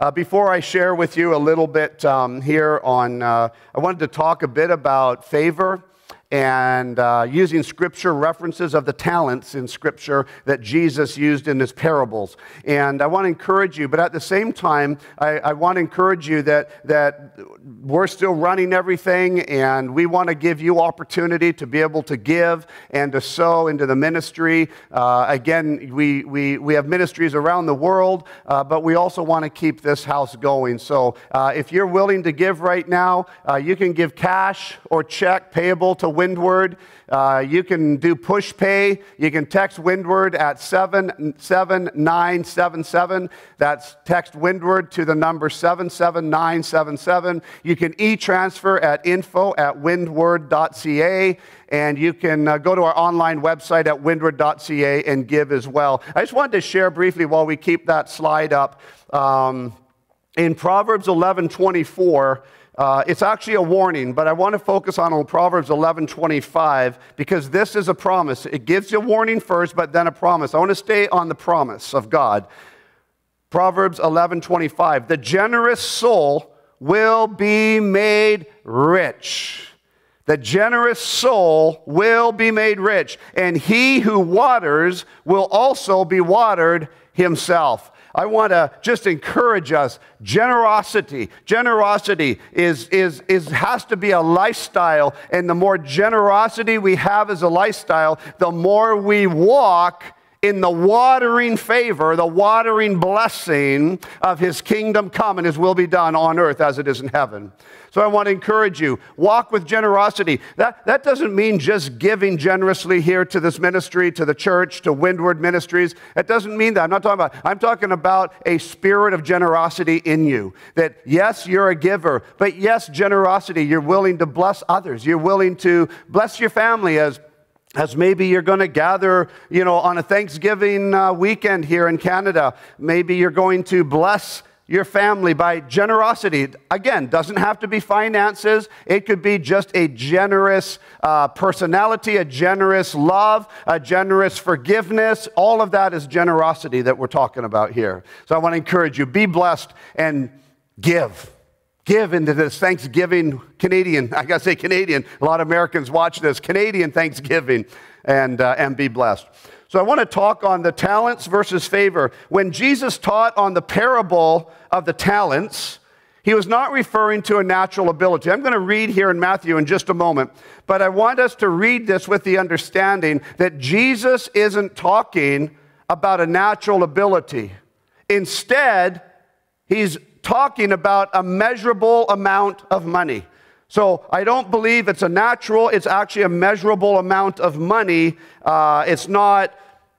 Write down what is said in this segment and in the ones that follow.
Uh, before I share with you a little bit um, here on, uh, I wanted to talk a bit about favor and uh, using scripture references of the talents in scripture that Jesus used in his parables. And I want to encourage you, but at the same time, I, I want to encourage you that, that we're still running everything and we want to give you opportunity to be able to give and to sow into the ministry. Uh, again, we, we, we have ministries around the world, uh, but we also want to keep this house going. So uh, if you're willing to give right now, uh, you can give cash or check payable to Windward. Uh, you can do Pushpay. You can text Windward at 77977. That's text Windward to the number 77977. You can e transfer at info at windward.ca. And you can uh, go to our online website at windward.ca and give as well. I just wanted to share briefly while we keep that slide up. Um, in Proverbs 11 24, uh, it's actually a warning, but I want to focus on, on Proverbs 11:25 because this is a promise. It gives you a warning first, but then a promise. I want to stay on the promise of God. Proverbs 11:25. The generous soul will be made rich. The generous soul will be made rich, and he who waters will also be watered himself. I want to just encourage us generosity. Generosity is, is, is, has to be a lifestyle, and the more generosity we have as a lifestyle, the more we walk in the watering favor, the watering blessing of his kingdom come and his will be done on earth as it is in heaven. So I want to encourage you walk with generosity. That, that doesn't mean just giving generously here to this ministry, to the church, to Windward Ministries. It doesn't mean that. I'm not talking about, I'm talking about a spirit of generosity in you. That yes, you're a giver, but yes, generosity, you're willing to bless others. You're willing to bless your family as as maybe you're going to gather, you know, on a Thanksgiving uh, weekend here in Canada. Maybe you're going to bless your family by generosity. Again, doesn't have to be finances. It could be just a generous uh, personality, a generous love, a generous forgiveness. All of that is generosity that we're talking about here. So I want to encourage you be blessed and give give into this Thanksgiving Canadian, I gotta say Canadian, a lot of Americans watch this, Canadian Thanksgiving, and, uh, and be blessed. So I want to talk on the talents versus favor. When Jesus taught on the parable of the talents, he was not referring to a natural ability. I'm going to read here in Matthew in just a moment, but I want us to read this with the understanding that Jesus isn't talking about a natural ability. Instead, he's talking about a measurable amount of money. So I don't believe it's a natural, it's actually a measurable amount of money. Uh, it's not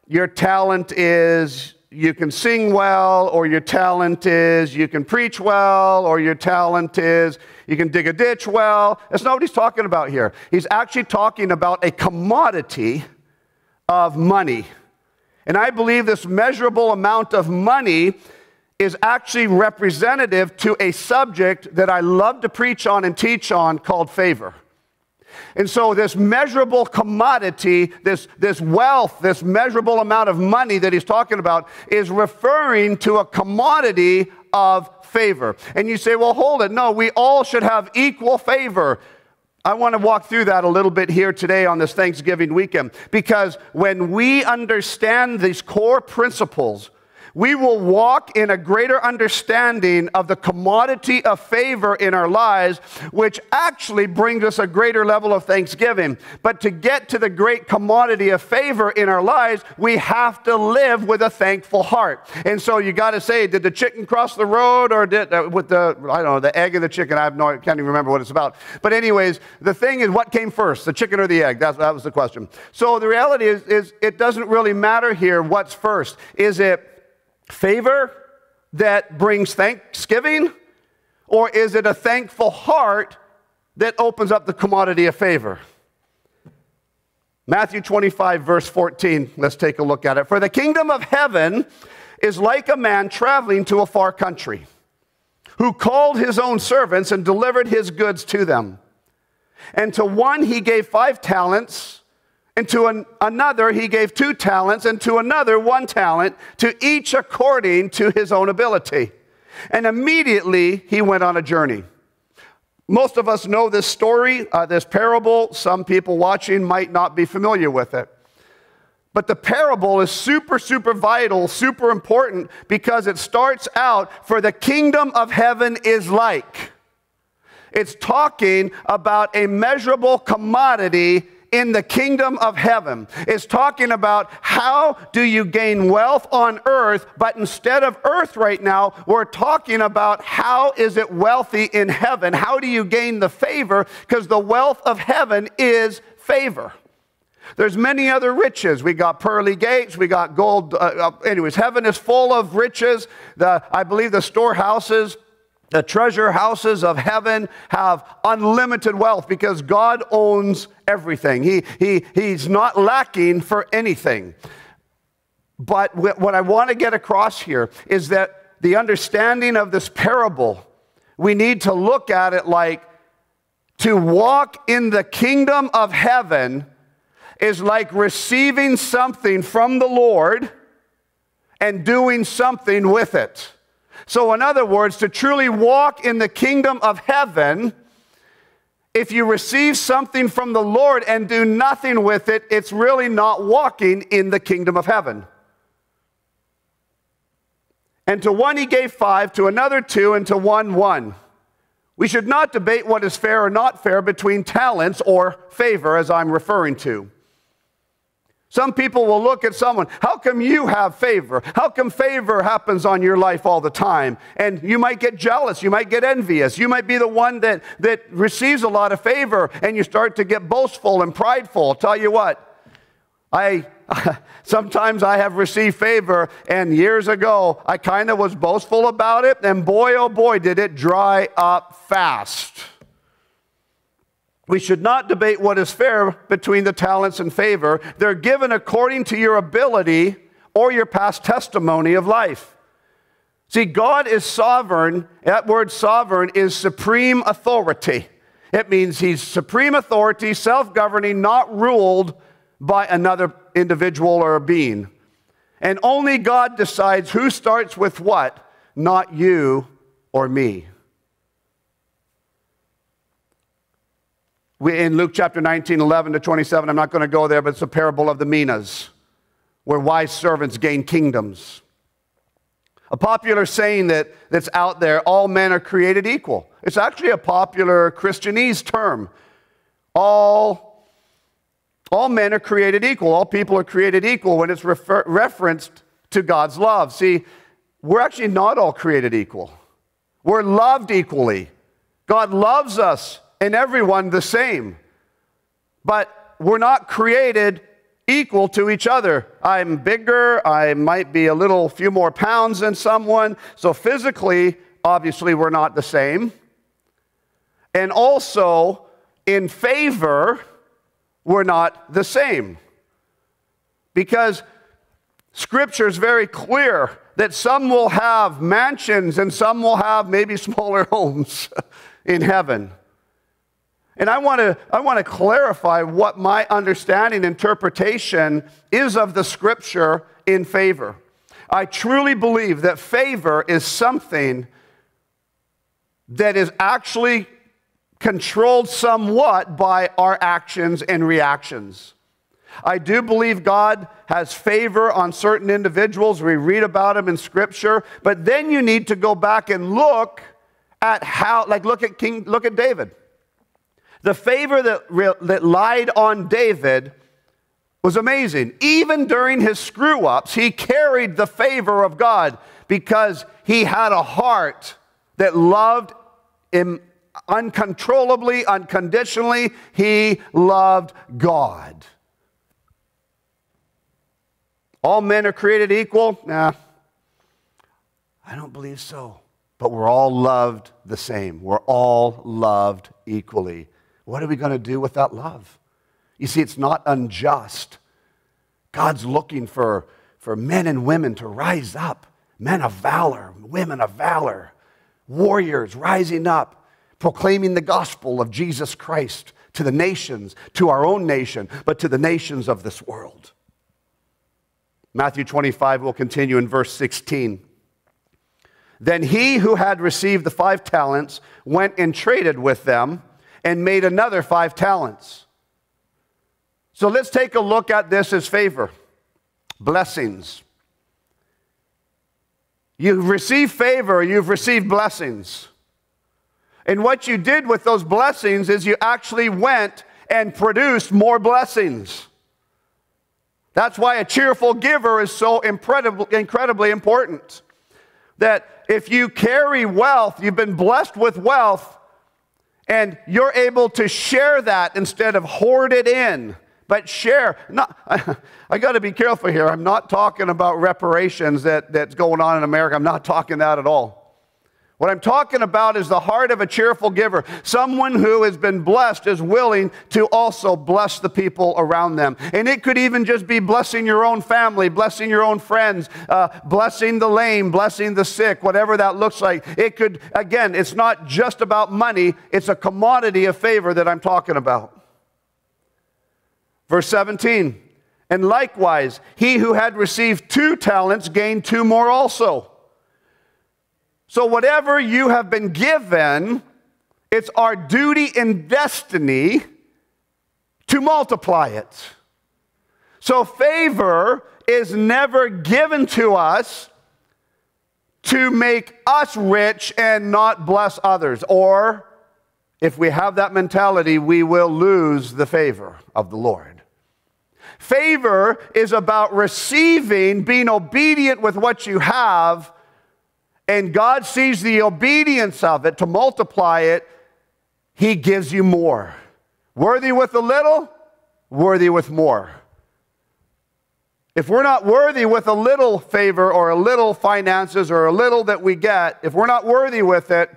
your talent is you can sing well, or your talent is you can preach well, or your talent is you can dig a ditch well. That's not what he's talking about here. He's actually talking about a commodity of money. And I believe this measurable amount of money is actually representative to a subject that I love to preach on and teach on called favor. And so, this measurable commodity, this, this wealth, this measurable amount of money that he's talking about, is referring to a commodity of favor. And you say, well, hold it. No, we all should have equal favor. I want to walk through that a little bit here today on this Thanksgiving weekend because when we understand these core principles, we will walk in a greater understanding of the commodity of favor in our lives, which actually brings us a greater level of thanksgiving. But to get to the great commodity of favor in our lives, we have to live with a thankful heart. And so you got to say, did the chicken cross the road or did, uh, with the, I don't know, the egg and the chicken? I have no, I can't even remember what it's about. But, anyways, the thing is, what came first, the chicken or the egg? That's, that was the question. So the reality is, is it doesn't really matter here what's first. Is it favor that brings thanksgiving? Or is it a thankful heart that opens up the commodity of favor? Matthew 25, verse 14, let's take a look at it. For the kingdom of heaven is like a man traveling to a far country who called his own servants and delivered his goods to them. And to one he gave five talents and to an, another, he gave two talents, and to another, one talent, to each according to his own ability. And immediately he went on a journey. Most of us know this story, uh, this parable. Some people watching might not be familiar with it. But the parable is super, super vital, super important because it starts out for the kingdom of heaven is like. It's talking about a measurable commodity in the kingdom of heaven. is talking about how do you gain wealth on earth, but instead of earth right now, we're talking about how is it wealthy in heaven? How do you gain the favor? Because the wealth of heaven is favor. There's many other riches. We got pearly gates. We got gold. Uh, uh, anyways, heaven is full of riches. The, I believe the storehouses, the treasure houses of heaven have unlimited wealth because God owns everything. He, he, he's not lacking for anything. But what I want to get across here is that the understanding of this parable, we need to look at it like to walk in the kingdom of heaven is like receiving something from the Lord and doing something with it. So, in other words, to truly walk in the kingdom of heaven, if you receive something from the Lord and do nothing with it, it's really not walking in the kingdom of heaven. And to one he gave five, to another two, and to one one. We should not debate what is fair or not fair between talents or favor, as I'm referring to. Some people will look at someone, how come you have favor? How come favor happens on your life all the time? And you might get jealous, you might get envious, you might be the one that, that receives a lot of favor, and you start to get boastful and prideful. I'll tell you what, I sometimes I have received favor, and years ago I kind of was boastful about it, and boy oh boy, did it dry up fast. We should not debate what is fair between the talents and favor. They're given according to your ability or your past testimony of life. See, God is sovereign. That word sovereign is supreme authority. It means he's supreme authority, self governing, not ruled by another individual or a being. And only God decides who starts with what, not you or me. We, in Luke chapter 19, 11 to 27, I'm not going to go there, but it's a parable of the minas, where wise servants gain kingdoms. A popular saying that, that's out there all men are created equal. It's actually a popular Christianese term. All, all men are created equal. All people are created equal when it's refer, referenced to God's love. See, we're actually not all created equal, we're loved equally. God loves us and everyone the same. But we're not created equal to each other. I'm bigger, I might be a little few more pounds than someone. So physically, obviously, we're not the same. And also, in favor, we're not the same. Because scripture is very clear that some will have mansions and some will have maybe smaller homes in heaven. And I want to I want to clarify what my understanding interpretation is of the scripture in favor. I truly believe that favor is something that is actually controlled somewhat by our actions and reactions. I do believe God has favor on certain individuals. We read about them in Scripture, but then you need to go back and look at how, like, look at King, look at David. The favor that, that lied on David was amazing. Even during his screw ups, he carried the favor of God because he had a heart that loved him uncontrollably, unconditionally. He loved God. All men are created equal? Nah, I don't believe so. But we're all loved the same. We're all loved equally. What are we going to do with that love? You see, it's not unjust. God's looking for, for men and women to rise up, men of valor, women of valor, warriors rising up, proclaiming the gospel of Jesus Christ to the nations, to our own nation, but to the nations of this world. Matthew 25 will continue in verse 16. Then he who had received the five talents went and traded with them and made another five talents. So let's take a look at this as favor blessings. You've received favor, you've received blessings. And what you did with those blessings is you actually went and produced more blessings. That's why a cheerful giver is so incredibly, important. That if you carry wealth, you've been blessed with wealth, and you're able to share that instead of hoard it in, but share. Not, I, I got to be careful here. I'm not talking about reparations that, that's going on in America. I'm not talking that at all. What I'm talking about is the heart of a cheerful giver. Someone who has been blessed is willing to also bless the people around them. And it could even just be blessing your own family, blessing your own friends, uh, blessing the lame, blessing the sick, whatever that looks like. It could, again, it's not just about money, it's a commodity of favor that I'm talking about. Verse 17, and likewise, he who had received two talents gained two more also. So, whatever you have been given, it's our duty and destiny to multiply it. So, favor is never given to us to make us rich and not bless others. Or, if we have that mentality, we will lose the favor of the Lord. Favor is about receiving, being obedient with what you have and God sees the obedience of it to multiply it, He gives you more. Worthy with a little, worthy with more. If we're not worthy with a little favor or a little finances or a little that we get, if we're not worthy with it,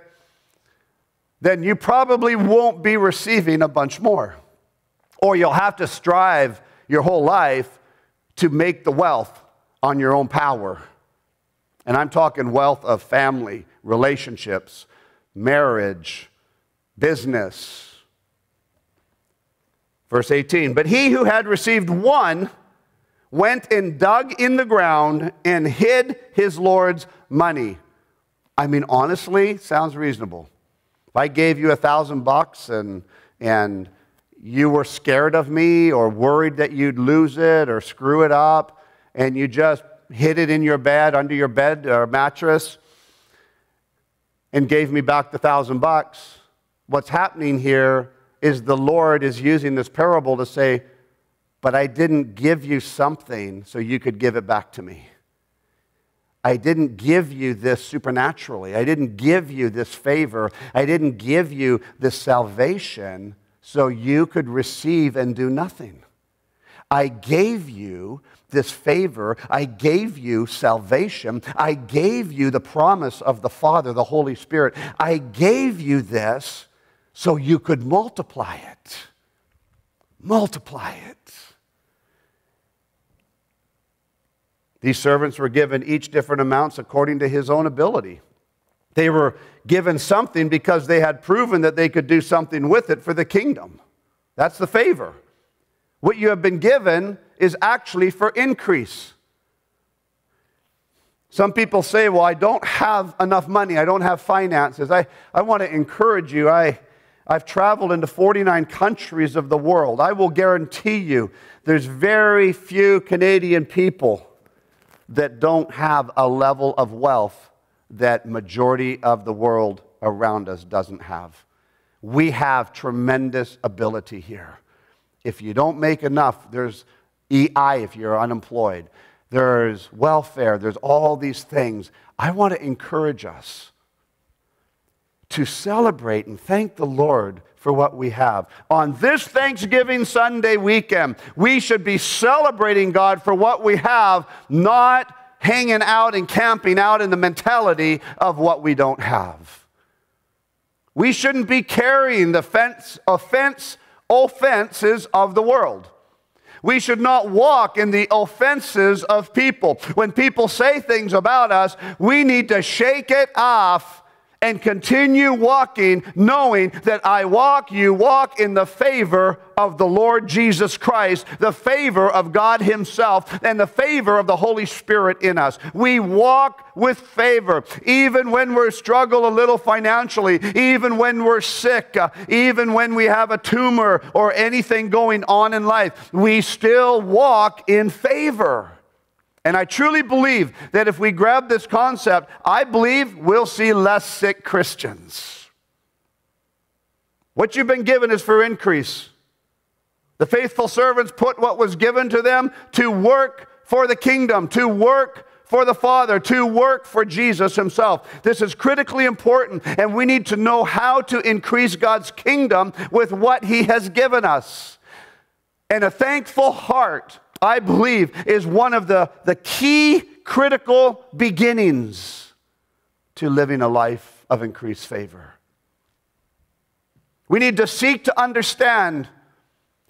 then you probably won't be receiving a bunch more. Or you'll have to strive your whole life to make the wealth on your own power. And I'm talking wealth of family, relationships, marriage, business. Verse 18 But he who had received one went and dug in the ground and hid his Lord's money. I mean, honestly, sounds reasonable. If I gave you a thousand bucks and, and you were scared of me or worried that you'd lose it or screw it up, and you just hid it in your bed, under your bed or mattress, and gave me back the thousand bucks. What's happening here is the Lord is using this parable to say, But I didn't give you something so you could give it back to me. I didn't give you this supernaturally. I didn't give you this favor. I didn't give you this salvation so you could receive and do nothing. I gave you this favor. I gave you salvation. I gave you the promise of the Father, the Holy Spirit. I gave you this so you could multiply it. Multiply it. These servants were given each different amounts according to his own ability. They were given something because they had proven that they could do something with it for the kingdom. That's the favor. What you have been given is actually for increase. Some people say, Well, I don't have enough money, I don't have finances. I, I want to encourage you. I, I've traveled into 49 countries of the world. I will guarantee you there's very few Canadian people that don't have a level of wealth that majority of the world around us doesn't have. We have tremendous ability here. If you don't make enough, there's EI if you're unemployed. There's welfare. There's all these things. I want to encourage us to celebrate and thank the Lord for what we have. On this Thanksgiving Sunday weekend, we should be celebrating God for what we have, not hanging out and camping out in the mentality of what we don't have. We shouldn't be carrying the fence, offense, offenses of the world. We should not walk in the offenses of people. When people say things about us, we need to shake it off and continue walking, knowing that I walk, you walk in the favor of the Lord Jesus Christ, the favor of God Himself, and the favor of the Holy Spirit in us. We walk with favor, even when we struggle a little financially, even when we're sick, uh, even when we have a tumor or anything going on in life. We still walk in favor. And I truly believe that if we grab this concept, I believe we'll see less sick Christians. What you've been given is for increase. The faithful servants put what was given to them to work for the kingdom, to work for the Father, to work for Jesus Himself. This is critically important, and we need to know how to increase God's kingdom with what He has given us. And a thankful heart I believe, is one of the, the key critical beginnings to living a life of increased favor. We need to seek to understand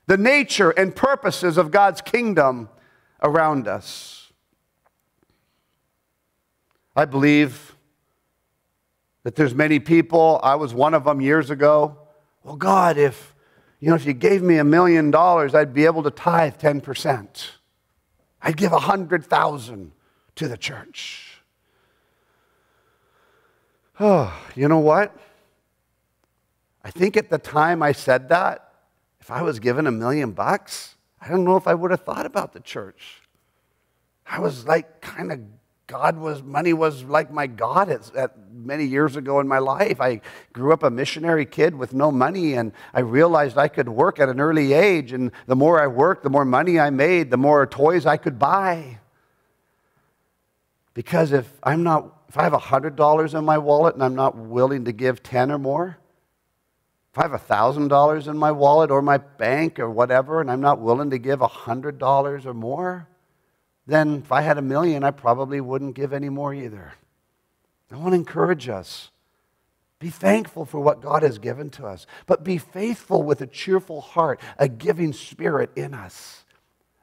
the nature and purposes of God's kingdom around us. I believe that there's many people, I was one of them years ago. Well, God, if you know, if you gave me a million dollars, I'd be able to tithe 10%. I'd give a hundred thousand to the church. Oh, you know what? I think at the time I said that, if I was given a million bucks, I don't know if I would have thought about the church. I was like kind of God was, money was like my God at, at, many years ago in my life. I grew up a missionary kid with no money, and I realized I could work at an early age. And the more I worked, the more money I made, the more toys I could buy. Because if I'm not, if I have $100 in my wallet and I'm not willing to give 10 or more, if I have $1,000 in my wallet or my bank or whatever, and I'm not willing to give $100 or more, then if I had a million, I probably wouldn't give any more either. I want to encourage us. Be thankful for what God has given to us, but be faithful with a cheerful heart, a giving spirit in us.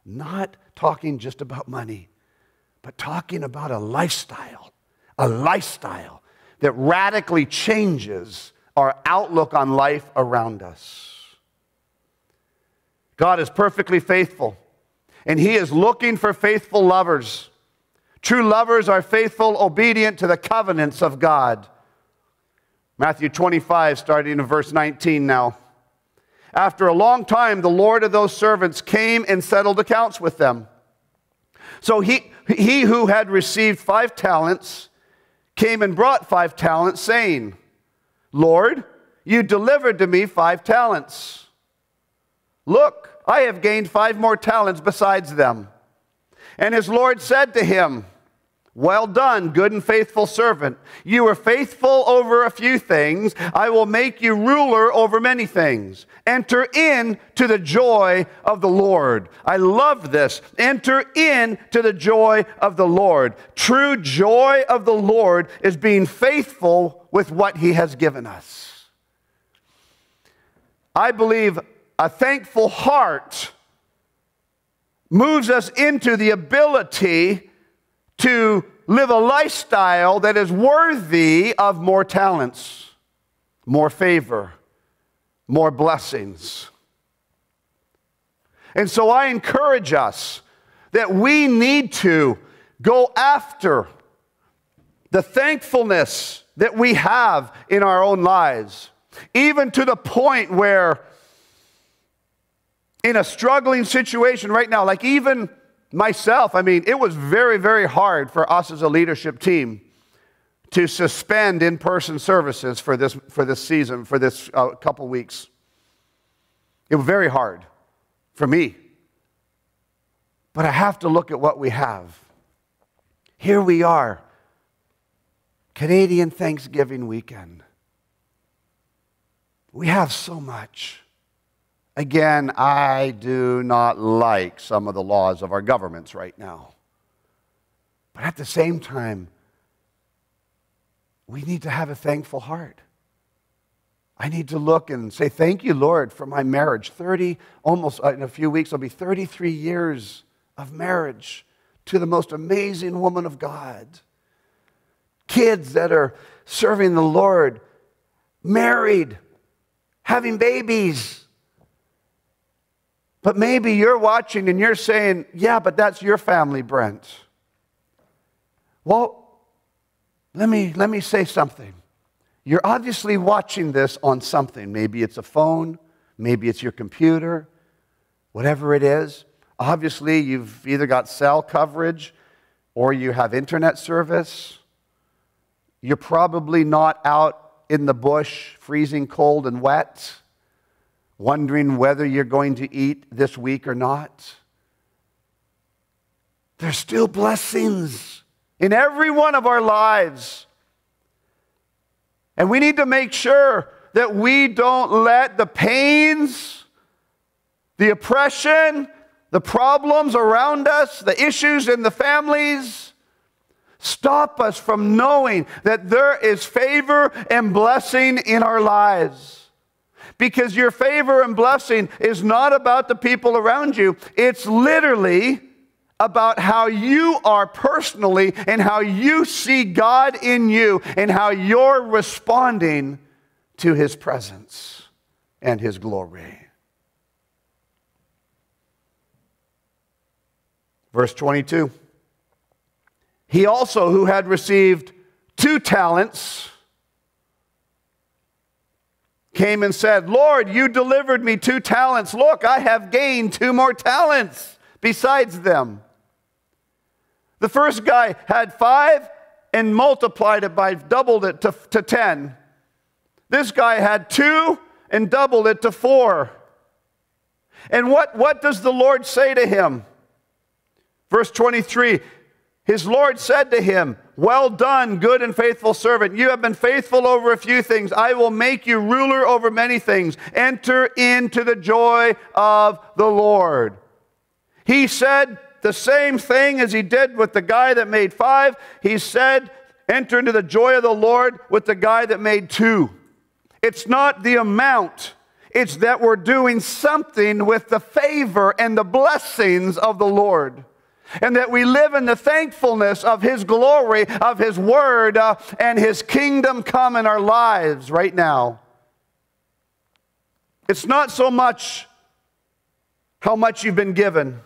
Not talking just about money, but talking about a lifestyle, a lifestyle that radically changes our outlook on life around us. God is perfectly faithful and he is looking for faithful lovers. True lovers are faithful, obedient to the covenants of God. Matthew 25, starting in verse 19 now. After a long time, the Lord of those servants came and settled accounts with them. So he, he who had received five talents came and brought five talents, saying, Lord, you delivered to me five talents. Look, I have gained five more talents besides them. And his Lord said to him, Well done, good and faithful servant. You were faithful over a few things. I will make you ruler over many things. Enter in to the joy of the Lord. I love this. Enter in to the joy of the Lord. True joy of the Lord is being faithful with what he has given us. I believe a thankful heart moves us into the ability to live a lifestyle that is worthy of more talents, more favor, more blessings. And so I encourage us that we need to go after the thankfulness that we have in our own lives, even to the point where in a struggling situation right now, like even myself, I mean, it was very, very hard for us as a leadership team to suspend in person services for this, for this season, for this uh, couple weeks. It was very hard for me. But I have to look at what we have. Here we are, Canadian Thanksgiving weekend. We have so much. Again, I do not like some of the laws of our governments right now. But at the same time, we need to have a thankful heart. I need to look and say, Thank you, Lord, for my marriage. 30, almost uh, in a few weeks, it'll be 33 years of marriage to the most amazing woman of God kids that are serving the Lord, married, having babies. But maybe you're watching and you're saying, Yeah, but that's your family, Brent. Well, let me, let me say something. You're obviously watching this on something. Maybe it's a phone, maybe it's your computer, whatever it is. Obviously, you've either got cell coverage or you have internet service. You're probably not out in the bush, freezing cold and wet, wondering whether you're going to eat this week or not. There's still blessings in every one of our lives. And we need to make sure that we don't let the pains, the oppression, the problems around us, the issues in the families, stop us from knowing that there is favor and blessing in our lives. Because your favor and blessing is not about the people around you, it's literally about how you are personally and how you see God in you and how you're responding to his presence and his glory. Verse 22 He also, who had received two talents, came and said, Lord, you delivered me two talents. Look, I have gained two more talents besides them. The first guy had five and multiplied it by, doubled it to, to 10. This guy had two and doubled it to four. And what, what does the Lord say to him? Verse 23 His Lord said to him, Well done, good and faithful servant. You have been faithful over a few things. I will make you ruler over many things. Enter into the joy of the Lord. He said the same thing as he did with the guy that made five. He said, Enter into the joy of the Lord with the guy that made two. It's not the amount. It's that we're doing something with the favor and the blessings of the Lord and that we live in the thankfulness of His glory, of His word, uh, and His kingdom come in our lives right now. It's not so much how much you've been given,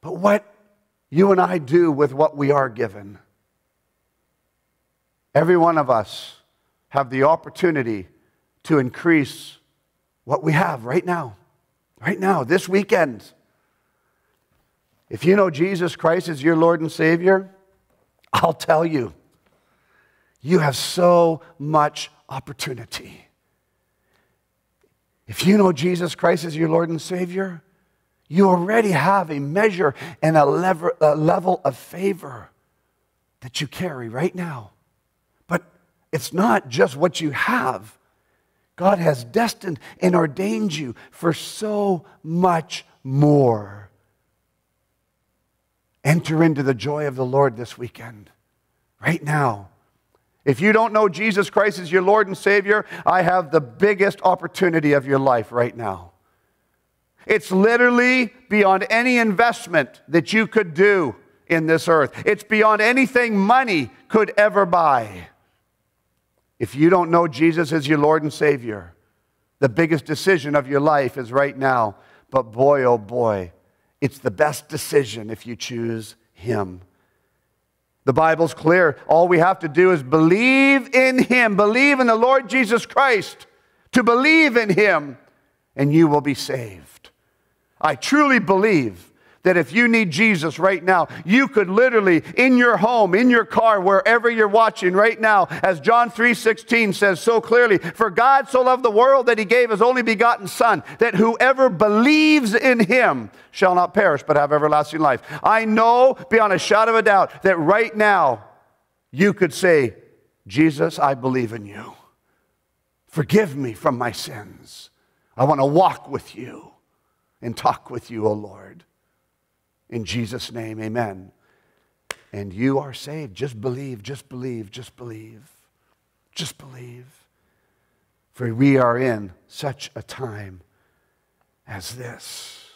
but what you and I do with what we are given. Every one of us have the opportunity to increase what we have right now, right now, this weekend. If you know Jesus Christ as your Lord and Savior, I'll tell you, you have so much opportunity. If you know Jesus Christ as your Lord and Savior, you already have a measure and a level, a level of favor that you carry right now. But it's not just what you have. God has destined and ordained you for so much more. Enter into the joy of the Lord this weekend, right now. If you don't know Jesus Christ as your Lord and Savior, I have the biggest opportunity of your life right now. It's literally beyond any investment that you could do in this earth, it's beyond anything money could ever buy. If you don't know Jesus as your Lord and Savior, the biggest decision of your life is right now. But boy, oh boy, it's the best decision if you choose Him. The Bible's clear. All we have to do is believe in Him, believe in the Lord Jesus Christ, to believe in Him, and you will be saved. I truly believe that if you need Jesus right now, you could literally in your home, in your car, wherever you're watching right now, as John 3:16 says so clearly, for God so loved the world that he gave his only begotten son, that whoever believes in him shall not perish but have everlasting life. I know beyond a shadow of a doubt that right now you could say, Jesus, I believe in you. Forgive me from my sins. I want to walk with you and talk with you, O Lord. In Jesus' name, amen. And you are saved. Just believe, just believe, just believe. Just believe. For we are in such a time as this.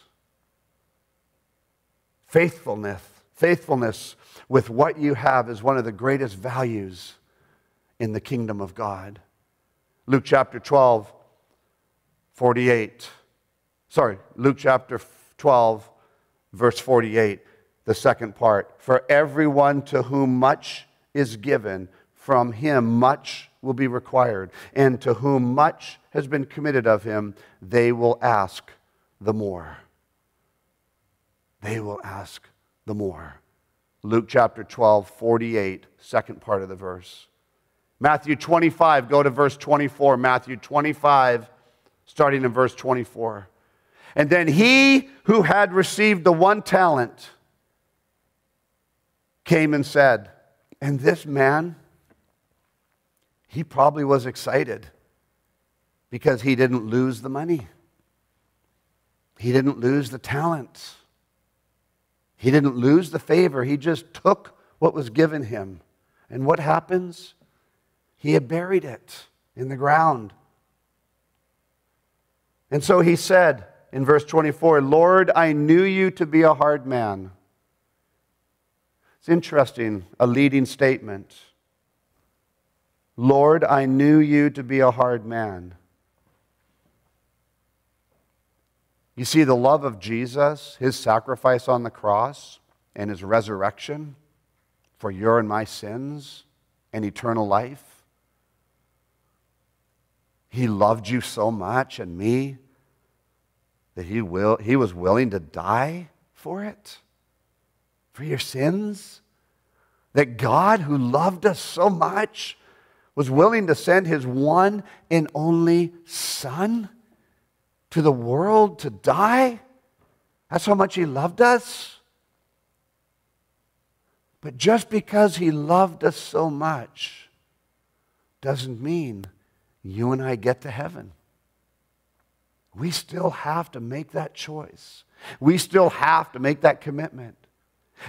Faithfulness, Faithfulness with what you have is one of the greatest values in the kingdom of God. Luke chapter 12, 48. Sorry, Luke chapter 12, verse 48, the second part. For everyone to whom much is given, from him much will be required. And to whom much has been committed of him, they will ask the more. They will ask the more. Luke chapter 12, 48, second part of the verse. Matthew 25, go to verse 24. Matthew 25, starting in verse 24. And then he who had received the one talent came and said, And this man, he probably was excited because he didn't lose the money, he didn't lose the talent, he didn't lose the favor. He just took what was given him. And what happens? He had buried it in the ground. And so he said in verse 24, Lord, I knew you to be a hard man. It's interesting, a leading statement. Lord, I knew you to be a hard man. You see, the love of Jesus, his sacrifice on the cross, and his resurrection for your and my sins and eternal life. He loved you so much and me that he, will, he was willing to die for it, for your sins. That God, who loved us so much, was willing to send his one and only Son to the world to die. That's how much he loved us. But just because he loved us so much doesn't mean you and I get to heaven. We still have to make that choice. We still have to make that commitment.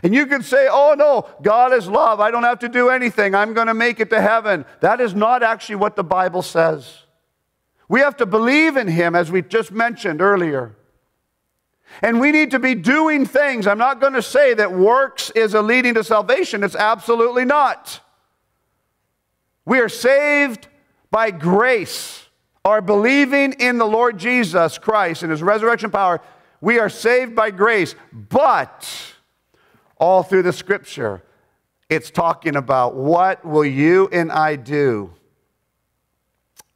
And you can say, oh no, God is love. I don't have to do anything. I'm going to make it to heaven. That is not actually what the Bible says. We have to believe in Him, as we just mentioned earlier. And we need to be doing things. I'm not going to say that works is a leading to salvation. It's absolutely not. We are saved by grace, are believing in the Lord Jesus Christ and his resurrection power. We are saved by grace. But all through the scripture, it's talking about what will you and I do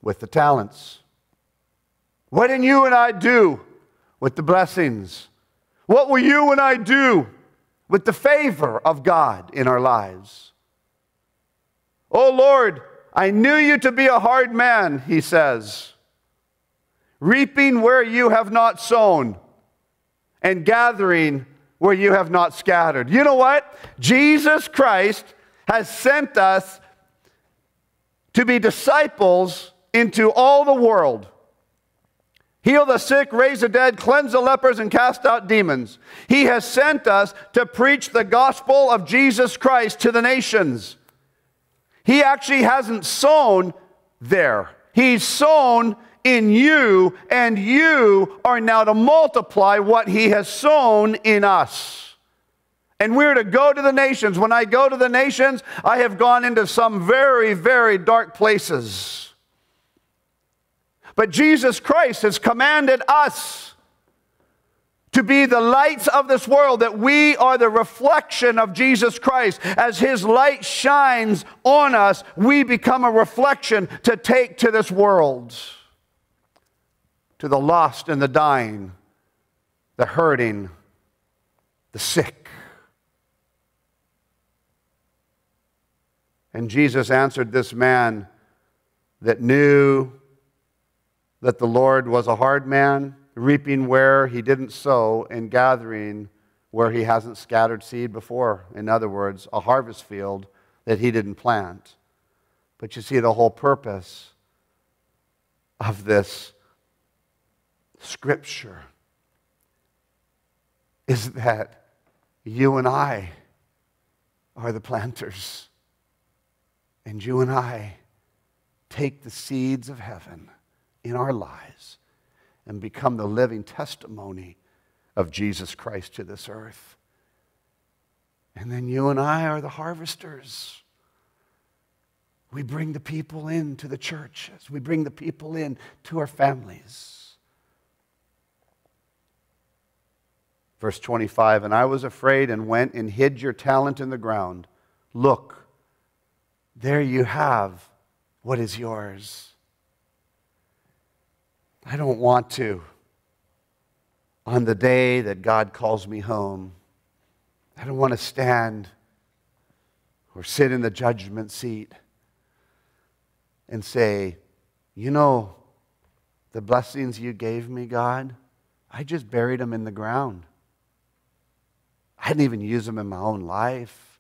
with the talents? What can you and I do with the blessings? What will you and I do with the favor of God in our lives? Oh Lord, I knew you to be a hard man, he says, reaping where you have not sown and gathering where you have not scattered. You know what? Jesus Christ has sent us to be disciples into all the world. Heal the sick, raise the dead, cleanse the lepers, and cast out demons. He has sent us to preach the gospel of Jesus Christ to the nations. He actually hasn't sown there. He's sown in you, and you are now to multiply what He has sown in us. And we're to go to the nations. When I go to the nations, I have gone into some very, very dark places. But Jesus Christ has commanded us to be the lights of this world, that we are the reflection of Jesus Christ. As His light shines on us, we become a reflection to take to this world, to the lost and the dying, the hurting, the sick. And Jesus answered this man that knew that the Lord was a hard man reaping where he didn't sow and gathering where he hasn't scattered seed before. In other words, a harvest field that he didn't plant. But you see, the whole purpose of this scripture is that you and I are the planters, and you and I take the seeds of heaven in our lives and become the living testimony of Jesus Christ to this earth. And then you and I are the harvesters. We bring the people into the churches, we bring the people in to our families. Verse 25, and I was afraid and went and hid your talent in the ground. Look, there you have what is yours. I don't want to, on the day that God calls me home, I don't want to stand or sit in the judgment seat and say, You know, the blessings you gave me, God, I just buried them in the ground. I didn't even use them in my own life.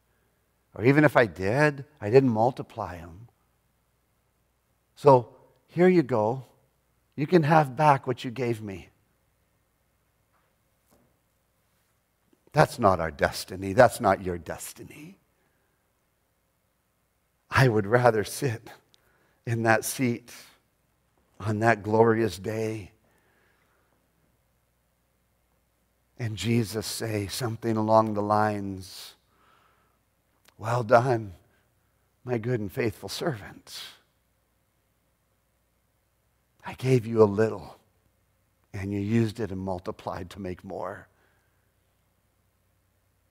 Or even if I did, I didn't multiply them. So here you go. You can have back what you gave me. That's not our destiny. That's not your destiny. I would rather sit in that seat on that glorious day and Jesus say something along the lines Well done, my good and faithful servant. I gave you a little, and you used it and multiplied to make more.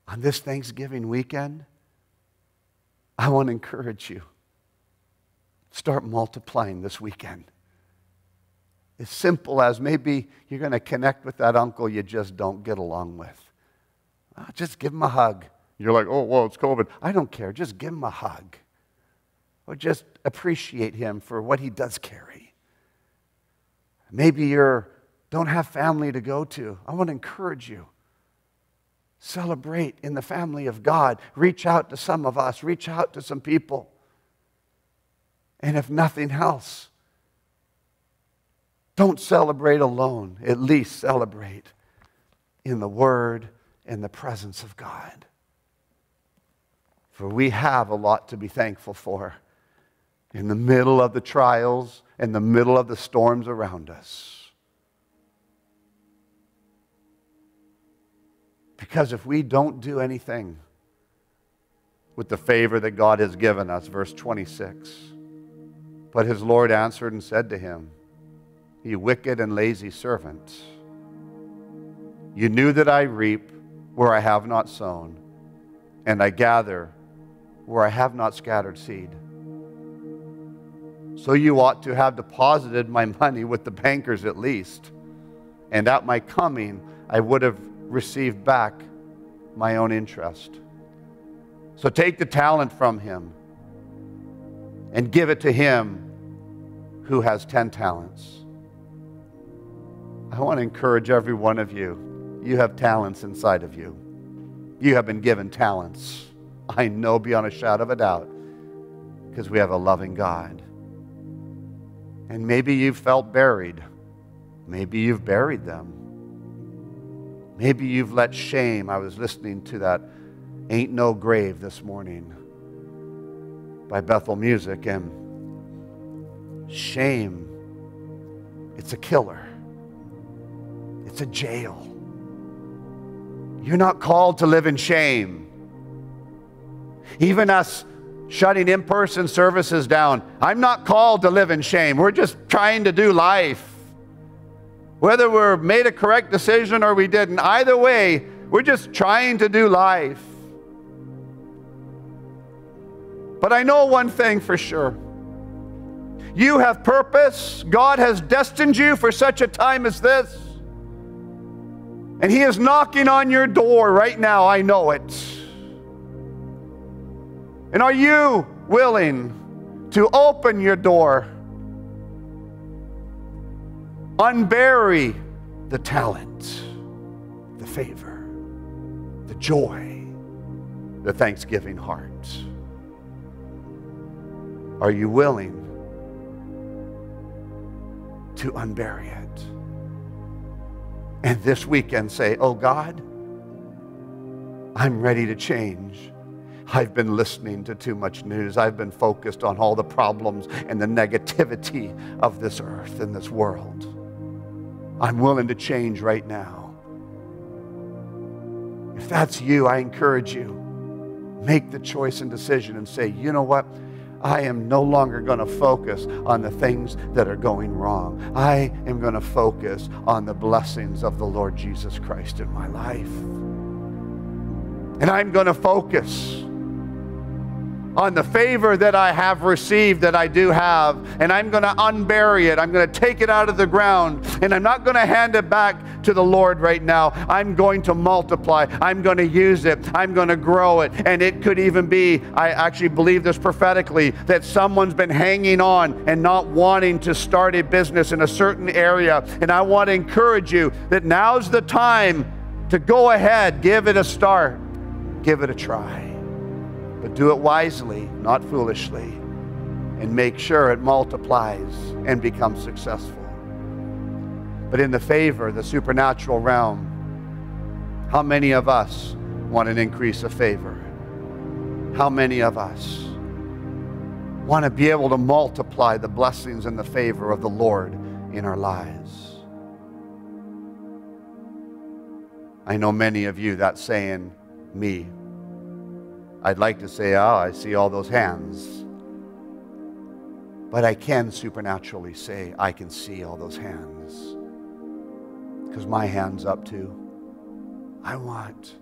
On this Thanksgiving weekend, I want to encourage you. Start multiplying this weekend. As simple as maybe you're going to connect with that uncle you just don't get along with. Uh, just give him a hug. You're like, oh, well, it's COVID. I don't care. Just give him a hug. Or just appreciate him for what he does carry. Maybe you don't have family to go to. I want to encourage you. Celebrate in the family of God. Reach out to some of us, reach out to some people. And if nothing else, don't celebrate alone. At least celebrate in the Word and the presence of God. For we have a lot to be thankful for in the middle of the trials, in the middle of the storms around us. Because if we don't do anything with the favor that God has given us, verse 26, but his Lord answered and said to him, you wicked and lazy servant. You knew that I reap where I have not sown, and I gather where I have not scattered seed. So you ought to have deposited my money with the bankers at least, and at my coming I would have received back my own interest. So take the talent from him and give it to him who has 10 talents. I want to encourage every one of you. You have talents inside of you. You have been given talents. I know beyond a shadow of a doubt because we have a loving God. And maybe you've felt buried. Maybe you've buried them. Maybe you've let shame. I was listening to that Ain't No Grave this morning by Bethel Music, and shame, it's a killer. It's a jail. You're not called to live in shame. Even us shutting in person services down, I'm not called to live in shame. We're just trying to do life. Whether we're made a correct decision or we didn't, either way, we're just trying to do life. But I know one thing for sure. You have purpose. God has destined you for such a time as this. And He is knocking on your door right now. I know it. And are you willing to open your door? Unbury the talent, the favor, the joy, the thanksgiving heart. Are you willing to unbury it? and this weekend say, Oh God, I'm ready to change. I've been listening to too much news. I've been focused on all the problems and the negativity of this earth and this world. I'm willing to change right now. If that's you, I encourage you. make the choice and decision and say, you know what? I am no longer going to focus on the things that are going wrong. I am going to focus on the blessings of the Lord Jesus Christ in my life. And I'm going to focus on the favor that I have received, that I do have, and I'm going to unbury it. I'm going to take it out of the ground, and I'm not going to hand it back to the Lord right now. I'm going to multiply. I'm going to use it. I'm going to grow it. And it could even be, I actually believe this prophetically, that someone's been hanging on and not wanting to start a business in a certain area. And I want to encourage you that now's the time to go ahead, give it a start, give it a try. But do it wisely, not foolishly, and make sure it multiplies and becomes successful. But in the favor, the supernatural realm, how many of us want an increase of favor? How many of us want to be able to multiply the blessings and the favor of the Lord in our lives? I know many of you that's saying, me. I'd like to say, oh, I see all those hands. But I can supernaturally say, I can see all those hands. Because my hand's up too. I want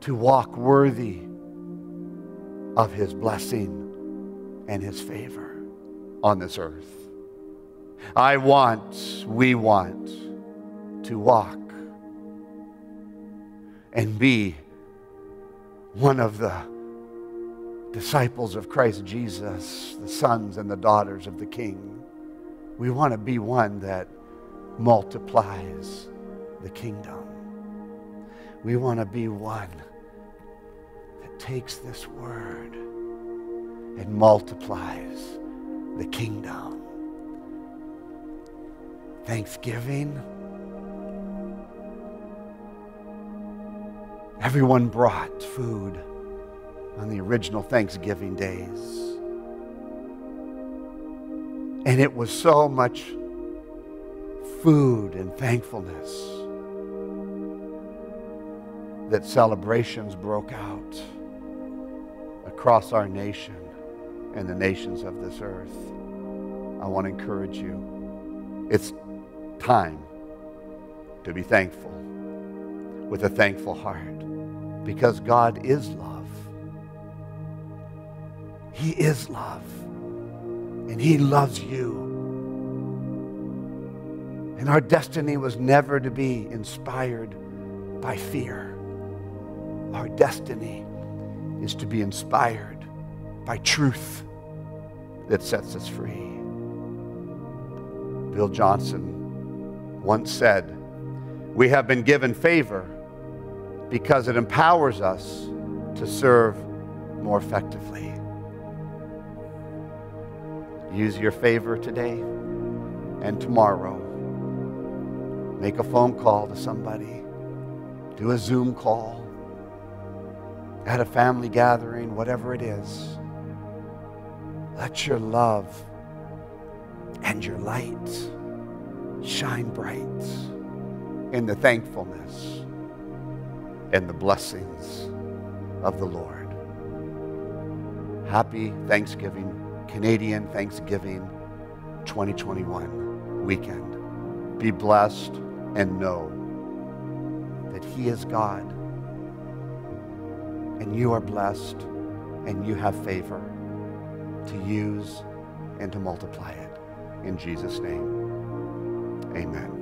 to walk worthy of his blessing and his favor on this earth. I want, we want to walk and be one of the disciples of Christ Jesus, the sons and the daughters of the King. We want to be one that multiplies the kingdom. We want to be one that takes this word and multiplies the kingdom. Thanksgiving Everyone brought food on the original Thanksgiving days. And it was so much food and thankfulness that celebrations broke out across our nation and the nations of this earth. I want to encourage you. It's time to be thankful with a thankful heart because God is love. He is love. And He loves you. And our destiny was never to be inspired by fear. Our destiny is to be inspired by truth that sets us free. Bill Johnson once said, We have been given favor because it empowers us to serve more effectively. Use your favor today and tomorrow. Make a phone call to somebody, do a Zoom call, at a family gathering, whatever it is. Let your love and your light shine bright in the thankfulness and the blessings of the Lord. Happy Thanksgiving, Canadian Thanksgiving 2021 weekend. Be blessed and know that He is God and you are blessed and you have favor to use and to multiply it. In Jesus' name, amen.